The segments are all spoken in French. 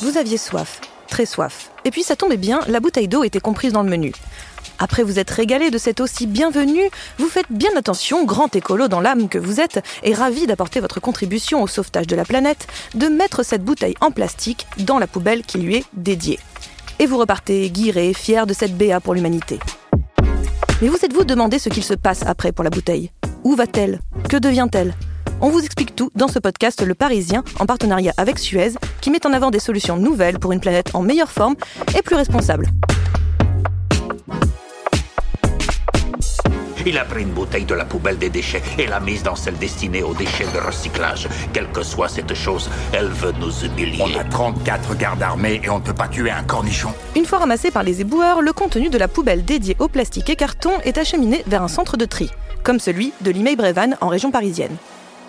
Vous aviez soif, très soif. Et puis ça tombait bien, la bouteille d'eau était comprise dans le menu. Après vous êtes régalé de cette eau si bienvenue, vous faites bien attention, grand écolo dans l'âme que vous êtes, et ravi d'apporter votre contribution au sauvetage de la planète, de mettre cette bouteille en plastique dans la poubelle qui lui est dédiée. Et vous repartez guiré, fier de cette BA pour l'humanité. Mais vous êtes-vous demandé ce qu'il se passe après pour la bouteille? Où va-t-elle? Que devient-elle? On vous explique tout dans ce podcast Le Parisien en partenariat avec Suez qui met en avant des solutions nouvelles pour une planète en meilleure forme et plus responsable. Il a pris une bouteille de la poubelle des déchets et l'a mise dans celle destinée aux déchets de recyclage. Quelle que soit cette chose, elle veut nous humilier. On a 34 gardes armés et on ne peut pas tuer un cornichon. Une fois ramassé par les éboueurs, le contenu de la poubelle dédiée au plastique et carton est acheminé vers un centre de tri, comme celui de Limay-Brévannes en région parisienne.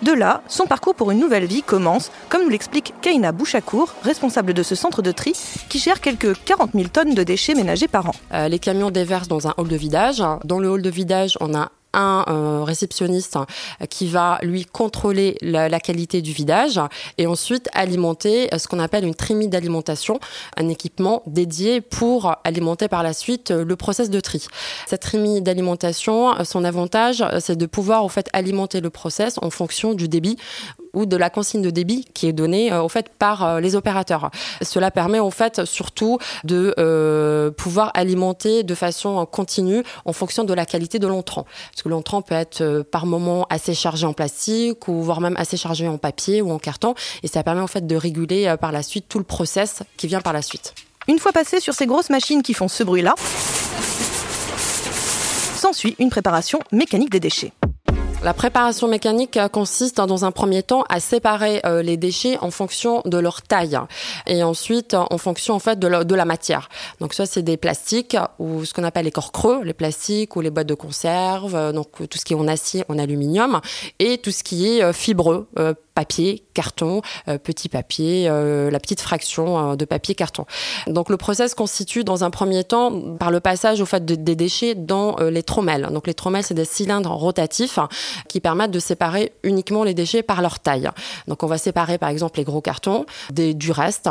De là, son parcours pour une nouvelle vie commence, comme nous l'explique Kaina Bouchakour, responsable de ce centre de tri, qui gère quelques 40 000 tonnes de déchets ménagers par an. Euh, les camions déversent dans un hall de vidage. Dans le hall de vidage, on a un euh, réceptionniste qui va lui contrôler la, qualité du vidage et ensuite alimenter euh, ce qu'on appelle une trimie d'alimentation, un équipement dédié pour alimenter par la suite euh, le process de tri. Cette trimie d'alimentation, son avantage, c'est de pouvoir au fait alimenter le process en fonction du débit ou de la consigne de débit qui est donnée au fait par les opérateurs. Cela permet en fait surtout de pouvoir alimenter de façon continue en fonction de la qualité de l'entrant parce que l'entrant peut être euh, par moment assez chargé en plastique ou voire même assez chargé en papier ou en carton et ça permet en fait de réguler euh, par la suite tout le process qui vient par la suite. Une fois passé sur ces grosses machines qui font ce bruit-là, s'ensuit une préparation mécanique des déchets. La préparation mécanique consiste dans un premier temps à séparer euh, les déchets en fonction de leur taille et ensuite en fonction en fait de la, de la matière. Donc ça c'est des plastiques ou ce qu'on appelle les corps creux, les plastiques ou les boîtes de conserve, euh, donc tout ce qui est en acier, en aluminium et tout ce qui est euh, fibreux, papier, carton, petit papier, la petite fraction de papier carton. Donc le process constitue dans un premier temps par le passage au fait des déchets dans les tromelles. Donc les tromelles c'est des cylindres rotatifs qui permettent de séparer uniquement les déchets par leur taille. Donc on va séparer par exemple les gros cartons des, du reste.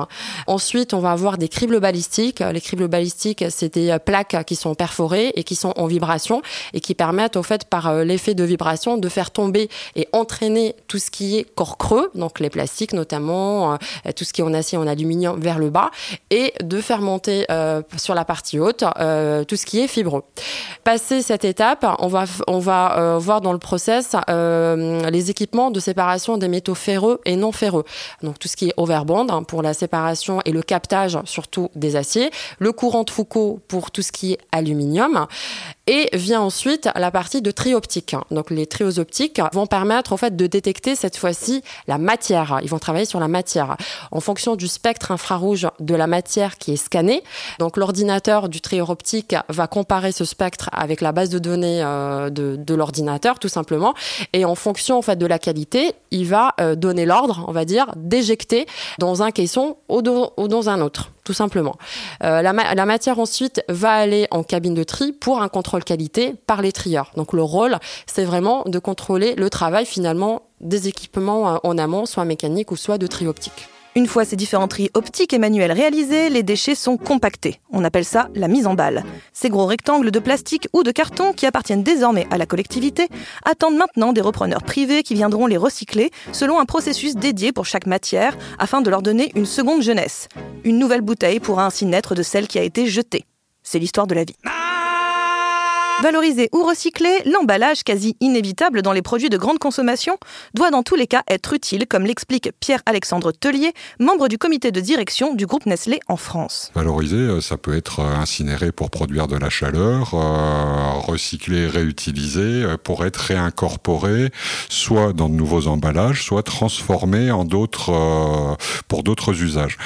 Ensuite, on va avoir des cribles balistiques. Les cribles balistiques, c'est des plaques qui sont perforées et qui sont en vibration et qui permettent au fait par euh, l'effet de vibration de faire tomber et entraîner tout ce qui est corps creux, donc les plastiques notamment, euh, tout ce qui est en acier, en aluminium vers le bas et de faire monter euh, sur la partie haute tout ce qui est fibreux. Passé cette étape, on va voir dans le processus euh, les équipements de séparation des métaux ferreux et non ferreux. Donc tout ce qui est overbond hein, pour la séparation et le captage surtout des aciers, le courant de Foucault pour tout ce qui est aluminium et vient ensuite la partie de tri optique. Donc les trios optiques vont permettre en fait de détecter cette fois-ci la matière. Ils vont travailler sur la matière en fonction du spectre infrarouge de la matière qui est scannée. Donc l'ordinateur du trieur optique va comparer ce spectre avec la base de données euh, de, l'ordinateur tout simplement et en fonction en fait de la qualité, il va euh, donner l'ordre, on va dire, d'éjecter dans un caisson ou dans un autre tout simplement. Euh, la, la, matière ensuite va aller en cabine de tri pour un contrôle qualité par les trieurs. Donc le rôle, c'est vraiment de contrôler le travail finalement des équipements euh, en amont, soit mécanique ou soit de tri optique. Une fois ces différents tris optiques et manuels réalisés, les déchets sont compactés. On appelle ça la mise en balle. Ces gros rectangles de plastique ou de carton qui appartiennent désormais à la collectivité attendent maintenant des repreneurs privés qui viendront les recycler selon un processus dédié pour chaque matière afin de leur donner une seconde jeunesse. Une nouvelle bouteille pourra ainsi naître de celle qui a été jetée. C'est l'histoire de la vie. Valoriser ou recycler, l'emballage quasi inévitable dans les produits de grande consommation doit dans tous les cas être utile, comme l'explique Pierre-Alexandre Tellier, membre du comité de direction du groupe Nestlé en France. Valoriser, euh, ça peut être euh, incinéré pour produire de la chaleur, euh, recycler, réutiliser pour être réincorporé, soit dans de nouveaux emballages, soit transformé pour d'autres usages.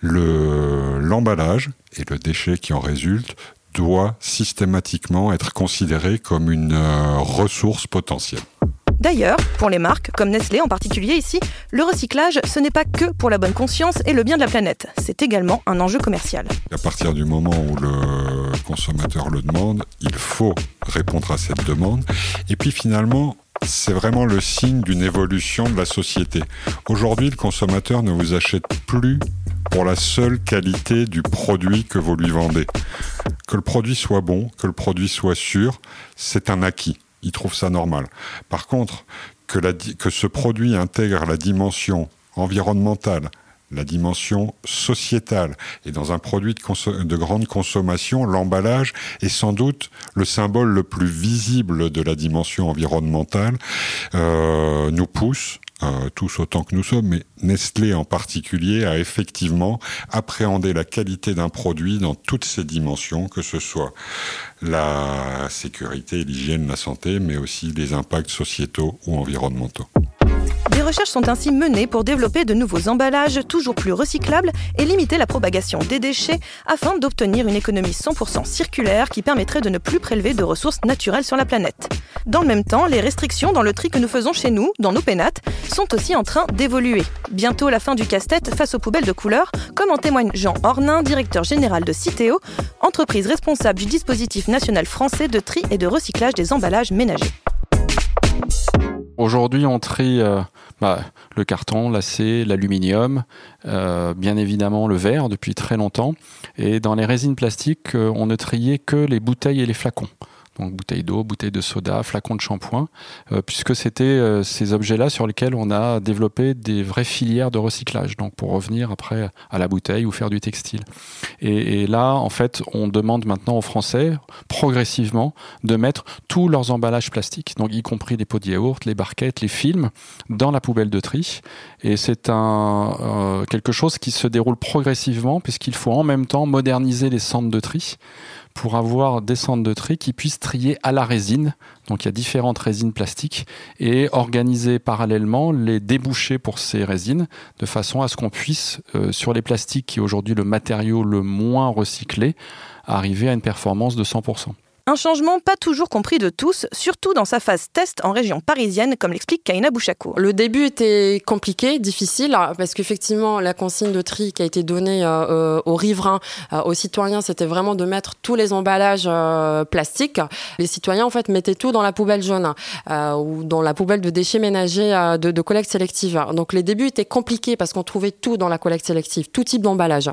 l'emballage et le déchet qui en résulte doit systématiquement être considéré comme une euh, ressource potentielle. D'ailleurs, pour les marques, comme Nestlé en particulier ici, le recyclage, ce n'est pas que pour la bonne conscience et le bien de la planète, c'est également un enjeu commercial. À partir du moment où le consommateur le demande, il faut répondre à cette demande. Et puis finalement, c'est vraiment le signe d'une évolution de la société. Aujourd'hui, le consommateur ne vous achète plus pour la seule qualité du produit que vous lui vendez. Que le produit soit bon, que le produit soit sûr, c'est un acquis. Il trouve ça normal. Par contre, que, ce produit intègre la dimension environnementale, la dimension sociétale. Et dans un produit de, de grande consommation, l'emballage est sans doute le symbole le plus visible de la dimension environnementale, euh, nous pousse euh, tous autant que nous sommes, mais Nestlé en particulier a effectivement appréhendé la qualité d'un produit dans toutes ses dimensions, que ce soit la sécurité, l'hygiène, la santé, mais aussi les impacts sociétaux ou environnementaux. Des recherches sont ainsi menées pour développer de nouveaux emballages toujours plus recyclables et limiter la propagation des déchets afin d'obtenir une économie 100% circulaire qui permettrait de ne plus prélever de ressources naturelles sur la planète. Dans le même temps, les restrictions dans le tri que nous faisons chez nous, dans nos pénates, sont aussi en train d'évoluer. Bientôt la fin du casse-tête face aux poubelles de couleur, comme en témoigne Jean Ornin, directeur général de Citeo, entreprise responsable du dispositif national français de tri et de recyclage des emballages ménagers. Aujourd'hui, on trie euh, bah, le carton, l'acier, l'aluminium, euh, bien évidemment le verre depuis très longtemps. Et dans les résines plastiques, euh, on ne triait que les bouteilles et les flacons donc bouteilles d'eau, bouteilles de soda, flacons de shampoing, euh, puisque c'était ces objets-là sur lesquels on a développé des vraies filières de recyclage, donc pour revenir après à la bouteille ou faire du textile. Et, là, en fait, on demande maintenant aux Français, progressivement, de mettre tous leurs emballages plastiques, donc y compris les pots de yaourt, les barquettes, les films, dans la poubelle de tri. Et c'est un euh, quelque chose qui se déroule progressivement, puisqu'il faut en même temps moderniser les centres de tri pour avoir des centres de tri qui puissent trier à la résine. Donc il y a différentes résines plastiques et organiser parallèlement les débouchés pour ces résines de façon à ce qu'on puisse, euh, sur les plastiques qui est aujourd'hui le matériau le moins recyclé, arriver à une performance de 100%. Un changement pas toujours compris de tous, surtout dans sa phase test en région parisienne, comme l'explique Kaina Bouchakour. Le début était compliqué, difficile, parce qu'effectivement, la consigne de tri qui a été donnée euh, euh, aux riverains, euh, aux citoyens, c'était vraiment de mettre tous les emballages plastiques. Les citoyens, en fait, mettaient tout dans la poubelle jaune ou dans la poubelle de déchets ménagers de, de, collecte sélective. Donc, les débuts étaient compliqués parce qu'on trouvait tout dans la collecte sélective, tout type d'emballage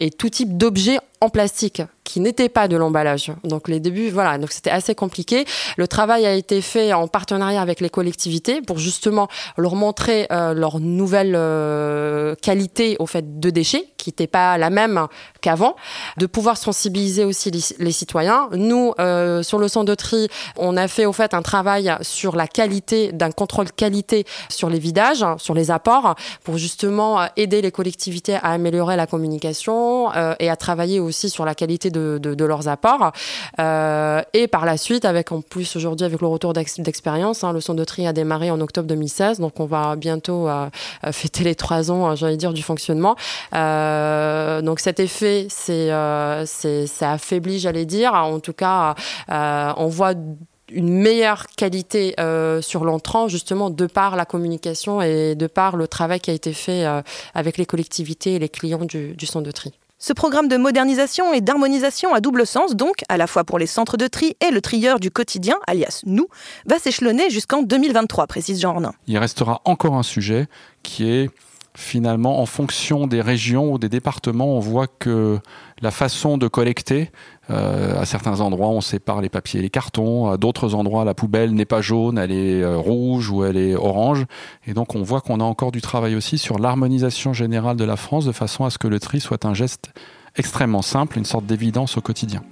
et tout type d'objets en plastique qui n'était pas de l'emballage. Donc les débuts, voilà, donc c'était assez compliqué. Le travail a été fait en partenariat avec les collectivités pour justement leur montrer euh, leur nouvelle euh, qualité au fait de déchets qui n'était pas la même qu'avant, de pouvoir sensibiliser aussi les, citoyens. Nous, euh, sur le centre de tri, on a fait au fait un travail sur la qualité, d'un contrôle qualité sur les vidages, sur les apports, pour justement aider les collectivités à améliorer la communication et à travailler aussi sur la qualité de, de, leurs apports. Euh, et par la suite, avec en plus aujourd'hui avec le retour d'expérience, hein, le centre de tri a démarré en octobre 2016, donc on va bientôt euh, fêter les trois ans, j'allais dire, du fonctionnement. Euh, donc cet effet, c'est, c'est, ça affaiblit, j'allais dire. En tout cas, on voit une meilleure qualité sur l'entrant, justement, de par la communication et de par le travail qui a été fait avec les collectivités et les clients du, du centre de tri. Ce programme de modernisation et d'harmonisation à double sens, donc, à la fois pour les centres de tri et le trieur du quotidien, alias nous, va s'échelonner jusqu'en 2023, précise Jean Ornin. Il restera encore un sujet qui est finalement, en fonction des régions ou des départements, on voit que la façon de collecter, à certains endroits, on sépare les papiers et les cartons, à d'autres endroits, la poubelle n'est pas jaune, elle est euh, rouge ou elle est orange. Et donc, on voit qu'on a encore du travail aussi sur l'harmonisation générale de la France, de façon à ce que le tri soit un geste extrêmement simple, une sorte d'évidence au quotidien.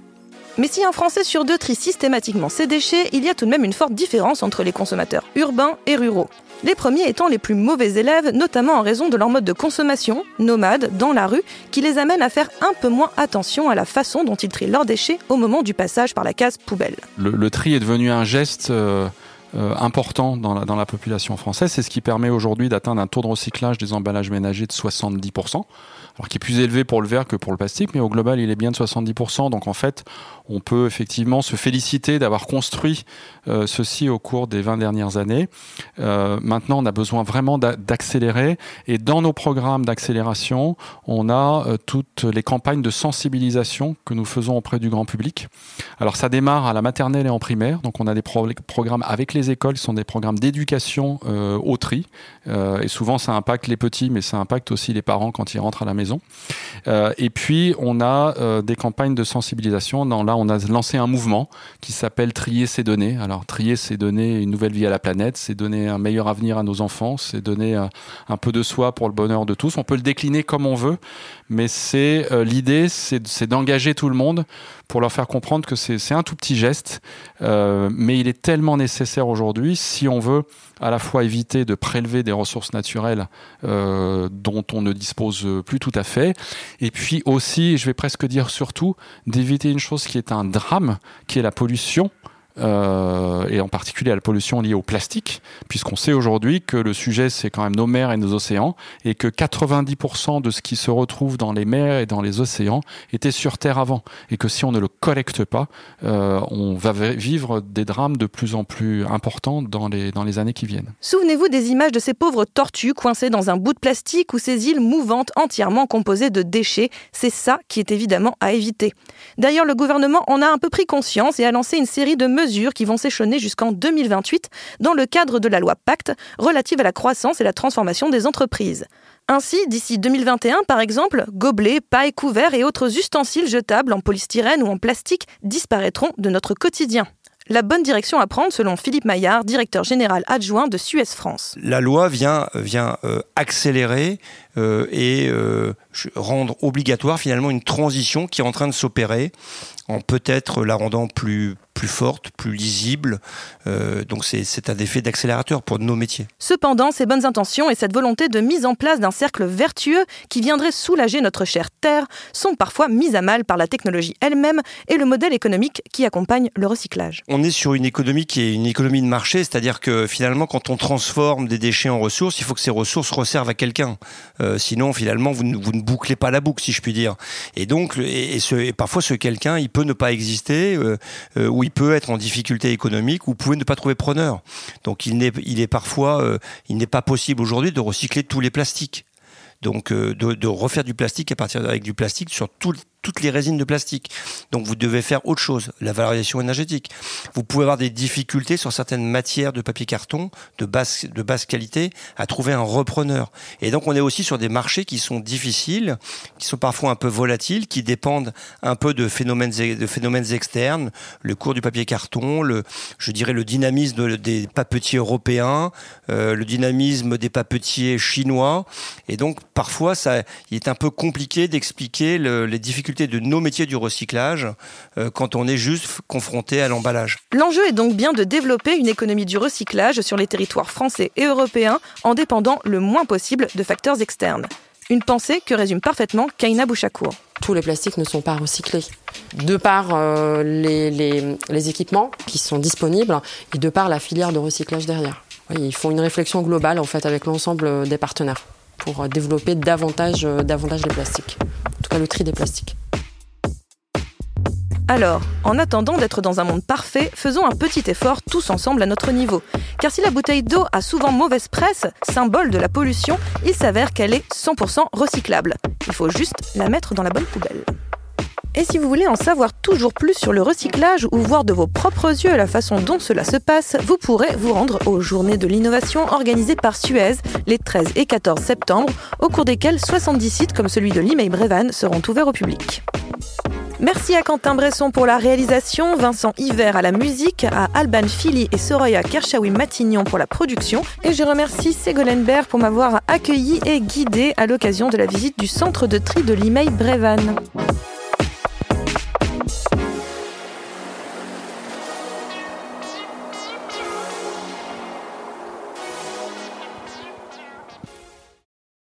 Mais si un Français sur deux trie systématiquement ses déchets, il y a tout de même une forte différence entre les consommateurs urbains et ruraux. Les premiers étant les plus mauvais élèves, notamment en raison de leur mode de consommation, nomade, dans la rue, qui les amène à faire un peu moins attention à la façon dont ils trient leurs déchets au moment du passage par la case poubelle. Le, tri est devenu un geste euh, euh, important dans la, dans la population française. C'est ce qui permet aujourd'hui d'atteindre un taux de recyclage des emballages ménagers de 70% alors qui est plus élevé pour le verre que pour le plastique, mais au global, il est bien de 70%. Donc en fait, on peut effectivement se féliciter d'avoir construit euh, ceci au cours des 20 dernières années. Euh, maintenant, on a besoin vraiment d'accélérer. Et dans nos programmes d'accélération, on a euh, toutes les campagnes de sensibilisation que nous faisons auprès du grand public. Alors ça démarre à la maternelle et en primaire. Donc on a des programmes avec les écoles, ce sont des programmes d'éducation au tri. et souvent, ça impacte les petits, mais ça impacte aussi les parents quand ils rentrent à la maison maison. et puis, on a des campagnes de sensibilisation. Là, on a lancé un mouvement qui s'appelle Trier ses données. Alors, trier, c'est donner une nouvelle vie à la planète, c'est donner un meilleur avenir à nos enfants, c'est donner un peu de soi pour le bonheur de tous. On peut le décliner comme on veut, mais c'est l'idée, c'est d'engager tout le monde pour leur faire comprendre que c'est un tout petit geste, euh, mais il est tellement nécessaire aujourd'hui si on veut à la fois éviter de prélever des ressources naturelles euh, dont on ne dispose plus tout fait, et puis aussi, je vais presque dire surtout, d'éviter une chose qui est un drame, qui est la pollution. Euh, et en particulier à la pollution liée au plastique, puisqu'on sait aujourd'hui que le sujet c'est quand même nos mers et nos océans, et que 90% de ce qui se retrouve dans les mers et dans les océans était sur Terre avant, et que si on ne le collecte pas, euh, on va vivre des drames de plus en plus importants dans les, dans les années qui viennent. Souvenez-vous des images de ces pauvres tortues coincées dans un bout de plastique ou ces îles mouvantes entièrement composées de déchets, c'est ça qui est évidemment à éviter. D'ailleurs, le gouvernement en a un peu pris conscience et a lancé une série de mesures qui vont s'échelonner jusqu'en 2028 dans le cadre de la loi Pacte relative à la croissance et la transformation des entreprises. Ainsi, d'ici 2021, par exemple, gobelets, pailles, couverts et autres ustensiles jetables en polystyrène ou en plastique disparaîtront de notre quotidien. La bonne direction à prendre, selon Philippe Maillard, directeur général adjoint de Suez France. La loi vient, vient euh, accélérer euh, et euh, rendre obligatoire finalement une transition qui est en train de s'opérer en peut-être la rendant plus, plus forte, plus lisible. Euh, donc c'est un effet d'accélérateur pour nos métiers. Cependant, ces bonnes intentions et cette volonté de mise en place d'un cercle vertueux qui viendrait soulager notre chère Terre sont parfois mises à mal par la technologie elle-même et le modèle économique qui accompagne le recyclage. On est sur une économie qui est une économie de marché, c'est-à-dire que finalement quand on transforme des déchets en ressources, il faut que ces ressources resservent à quelqu'un. Euh, sinon finalement vous ne, vous ne, bouclez pas la boucle si je puis dire. Et donc et, ce, et parfois ce quelqu'un il peut ne pas exister euh, euh, ou il peut être en difficulté économique ou vous pouvez ne pas trouver preneur. Donc il, est, il est parfois, euh, il n'est pas possible aujourd'hui de recycler tous les plastiques. Donc de, de, refaire du plastique à partir avec du plastique sur tout, toutes les résines de plastique. Donc vous devez faire autre chose, la valorisation énergétique. Vous pouvez avoir des difficultés sur certaines matières de papier carton de basse, de basse qualité à trouver un repreneur. Et donc on est aussi sur des marchés qui sont difficiles, qui sont parfois un peu volatiles, qui dépendent un peu de phénomènes, de phénomènes externes, le cours du papier carton, le, je dirais le dynamisme des papetiers européens, euh, le dynamisme des papetiers chinois. Et donc parfois ça, il est un peu compliqué d'expliquer les difficultés de nos métiers du recyclage euh, quand on est juste confronté à l'emballage. L'enjeu est donc bien de développer une économie du recyclage sur les territoires français et européens en dépendant le moins possible de facteurs externes. Une pensée que résume parfaitement Kaina Bouchakour. Tous les plastiques ne sont pas recyclés. De par euh, les, les, équipements qui sont disponibles et de par la filière de recyclage derrière. ils font une réflexion globale en fait avec l'ensemble des partenaires pour développer davantage, euh, davantage les plastiques. En tout cas, le tri des plastiques. Alors, en attendant d'être dans un monde parfait, faisons un petit effort tous ensemble à notre niveau. Car si la bouteille d'eau a souvent mauvaise presse, symbole de la pollution, il s'avère qu'elle est 100% recyclable. Il faut juste la mettre dans la bonne poubelle. Et si vous voulez en savoir toujours plus sur le recyclage ou voir de vos propres yeux la façon dont cela se passe, vous pourrez vous rendre aux Journées de l'innovation organisées par Suez les 13 et 14 septembre, au cours desquelles 70 sites comme celui de l'Email Brevan seront ouverts au public. Merci à Quentin Bresson pour la réalisation, Vincent Hiver à la musique, à Alban Philly et Soraya Kershawi Matignon pour la production, et je remercie Ségolène Bert pour m'avoir accueilli et guidé à l'occasion de la visite du centre de tri de l'email Brevan.